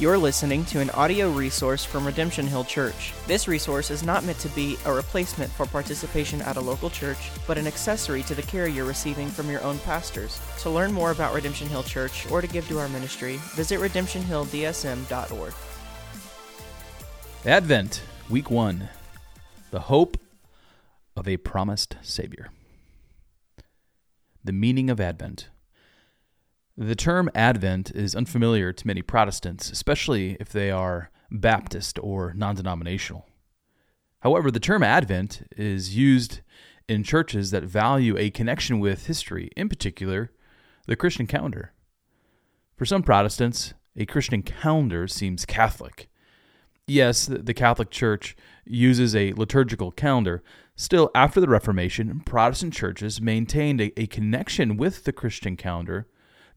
You're listening to an audio resource from Redemption Hill Church. This resource is not meant to be a replacement for participation at a local church, but an accessory to the care you're receiving from your own pastors. To learn more about Redemption Hill Church or to give to our ministry, visit redemptionhilldsm.org. Advent, week one. The hope of a promised Savior. The meaning of Advent. The term Advent is unfamiliar to many Protestants, especially if they are Baptist or non denominational. However, the term Advent is used in churches that value a connection with history, in particular, the Christian calendar. For some Protestants, a Christian calendar seems Catholic. Yes, the Catholic Church uses a liturgical calendar. Still, after the Reformation, Protestant churches maintained a, a connection with the Christian calendar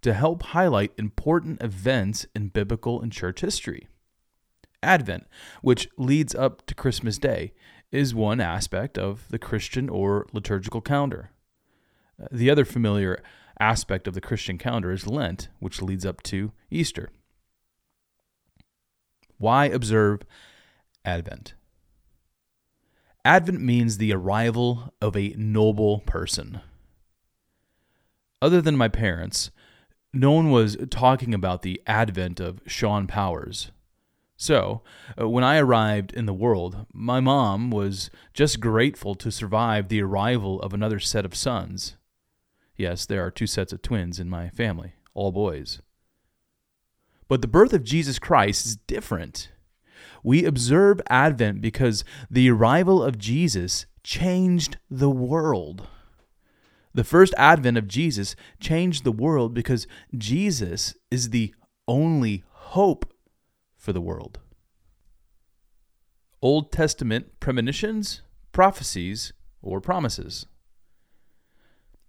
to help highlight important events in biblical and church history. Advent, which leads up to Christmas Day, is one aspect of the Christian or liturgical calendar. Uh, the other familiar aspect of the Christian calendar is Lent, which leads up to Easter. Why observe Advent? Advent means the arrival of a noble person. Other than my parents, no one was talking about the advent of Sean Powers. So, uh, when I arrived in the world, my mom was just grateful to survive the arrival of another set of sons. Yes, there are two sets of twins in my family, all boys. But the birth of Jesus Christ is different. We observe Advent because the arrival of Jesus changed the world. The first advent of Jesus changed the world because Jesus is the only hope for the world. Old Testament premonitions, prophecies, or promises.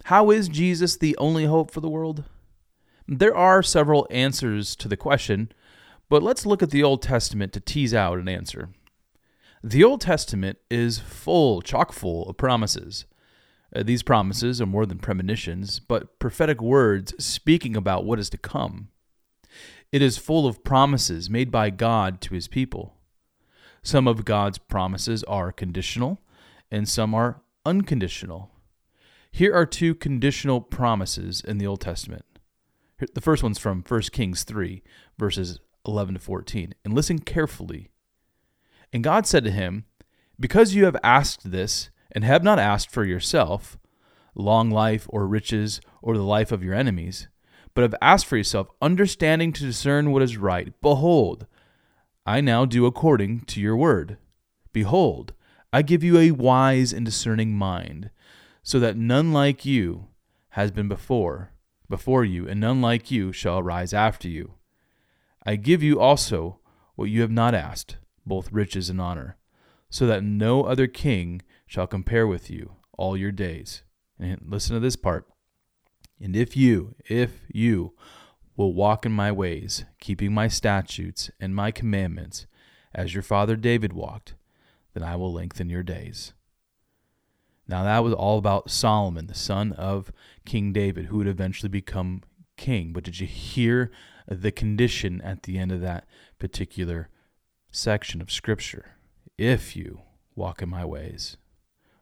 How is Jesus the only hope for the world? There are several answers to the question, but let's look at the Old Testament to tease out an answer. The Old Testament is full, chock full of promises. Uh, these promises are more than premonitions, but prophetic words speaking about what is to come. It is full of promises made by God to his people. Some of God's promises are conditional, and some are unconditional. Here are two conditional promises in the Old Testament. The first one's from 1 Kings 3, verses 11 to 14. And listen carefully. And God said to him, Because you have asked this, and have not asked for yourself long life or riches or the life of your enemies, but have asked for yourself understanding to discern what is right. Behold, I now do according to your word. Behold, I give you a wise and discerning mind, so that none like you has been before before you, and none like you shall arise after you. I give you also what you have not asked, both riches and honor, so that no other king shall compare with you all your days. And listen to this part. And if you, if you will walk in my ways, keeping my statutes and my commandments, as your father David walked, then I will lengthen your days. Now, that was all about Solomon, the son of King David, who would eventually become king. But did you hear the condition at the end of that particular section of Scripture? If you walk in my ways,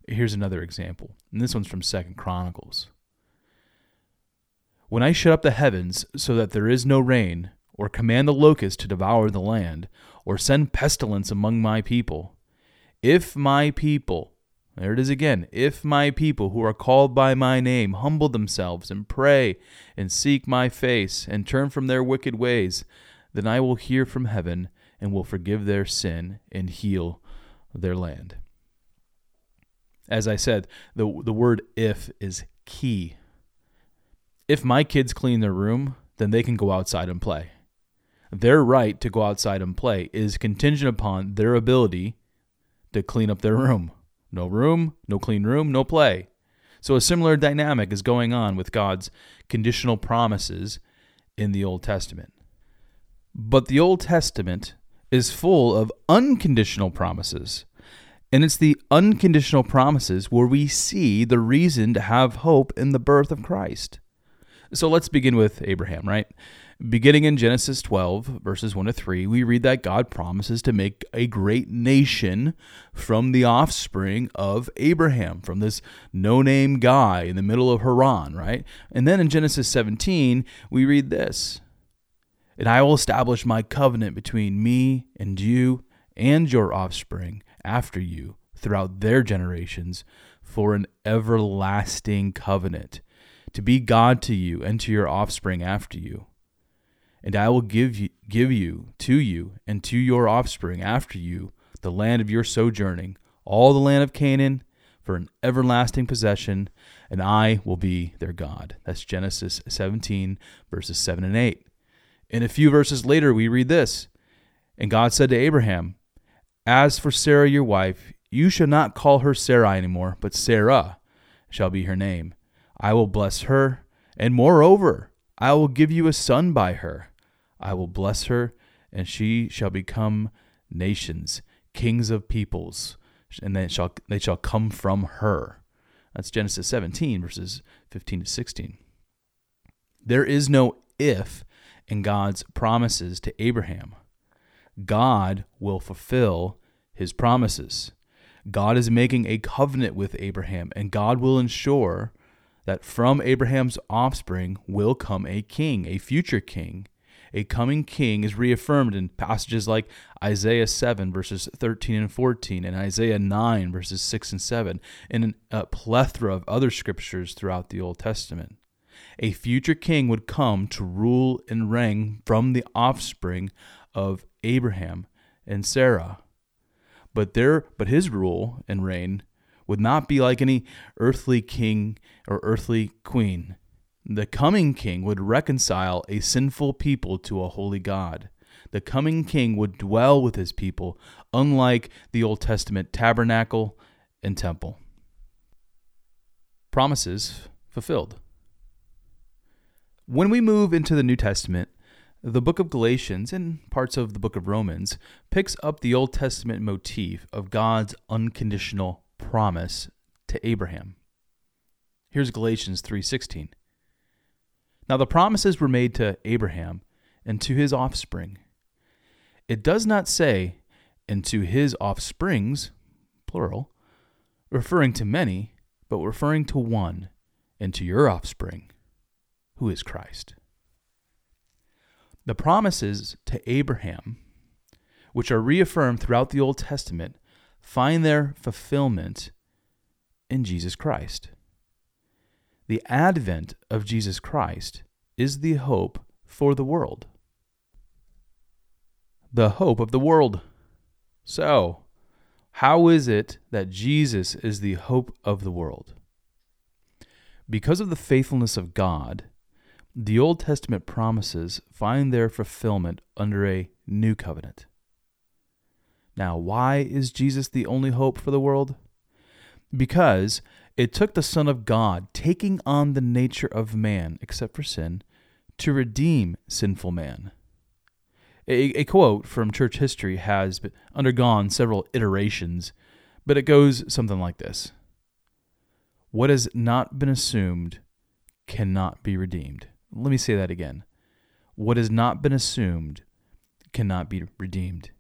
Here's another example, and this one's from Second Chronicles. When I shut up the heavens so that there is no rain, or command the locust to devour the land, or send pestilence among my people, if my people, there it is again, if my people who are called by my name humble themselves and pray and seek my face and turn from their wicked ways, then I will hear from heaven and will forgive their sin and heal their land as I said, the the word if is key. If my kids clean their room, then they can go outside and play. Their right to go outside and play is contingent upon their ability to clean up their room. No room, no clean room, no play. So a similar dynamic is going on with God's conditional promises in the Old Testament. But the Old Testament is full of unconditional promises. And it's the unconditional promises where we see the reason to have hope in the birth of Christ. So let's begin with Abraham, right? Beginning in Genesis 12, verses 1 to 3, we read that God promises to make a great nation from the offspring of Abraham, from this no name guy in the middle of Haran, right? And then in Genesis 17, we read this And I will establish my covenant between me and you and your offspring after you throughout their generations for an everlasting covenant, to be God to you and to your offspring after you and I will give you, give you to you and to your offspring after you the land of your sojourning, all the land of Canaan, for an everlasting possession, and I will be their God. That's Genesis 17, verses 7 and 8. In a few verses later, we read this And God said to Abraham, As for Sarah your wife, you shall not call her Sarai anymore, but Sarah shall be her name. I will bless her, and moreover, I will give you a son by her. I will bless her, and she shall become nations, kings of peoples, and they shall they shall come from her. That's Genesis 17 verses 15 to 16. There is no if in God's promises to Abraham. God will fulfill his promises. God is making a covenant with Abraham, and God will ensure that from Abraham's offspring will come a king, a future king, a coming king is reaffirmed in passages like Isaiah 7, verses 13 and 14, and Isaiah 9, verses 6 and 7, and a plethora of other scriptures throughout the Old Testament. A future king would come to rule and reign from the offspring of Abraham and Sarah. But there but his rule and reign would not be like any earthly king or earthly queen. The coming king would reconcile a sinful people to a holy God. The coming king would dwell with his people, unlike the Old Testament tabernacle and temple. Promises fulfilled. When we move into the New Testament, the book of Galatians and parts of the book of Romans picks up the Old Testament motif of God's unconditional promise to Abraham. Here's Galatians 3:16. Now the promises were made to Abraham and to his offspring. It does not say, and to his offsprings, plural, referring to many, but referring to one, and to your offspring, who is Christ. The promises to Abraham, which are reaffirmed throughout the Old Testament, find their fulfillment in Jesus Christ. The advent of Jesus Christ is the hope for the world. The hope of the world. So, how is it that Jesus is the hope of the world? Because of the faithfulness of God, the Old Testament promises find their fulfillment under a new covenant. Now, why is Jesus the only hope for the world? Because it took the Son of God taking on the nature of man, except for sin, to redeem sinful man. A, a, quote from church history has undergone several iterations, but it goes something like this What has not been assumed cannot be redeemed. Let me say that again. What has not been assumed cannot be redeemed.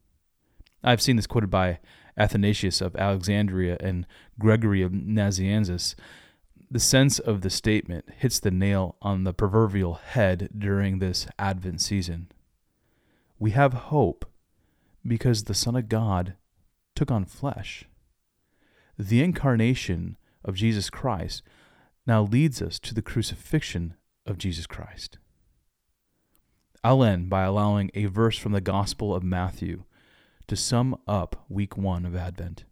I've seen this quoted by Athanasius of Alexandria and Gregory of Nazianzus, the sense of the statement hits the nail on the proverbial head during this Advent season. We have hope because the Son of God took on flesh. The incarnation of Jesus Christ now leads us to the crucifixion of Jesus Christ. I'll end by allowing a verse from the Gospel of Matthew to sum up week one of Advent.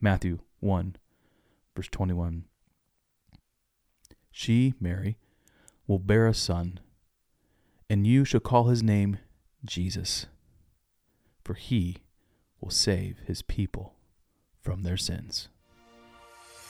Matthew 1, verse 21. She, Mary, will bear a son, and you shall call his name Jesus, for he will save his people from their sins.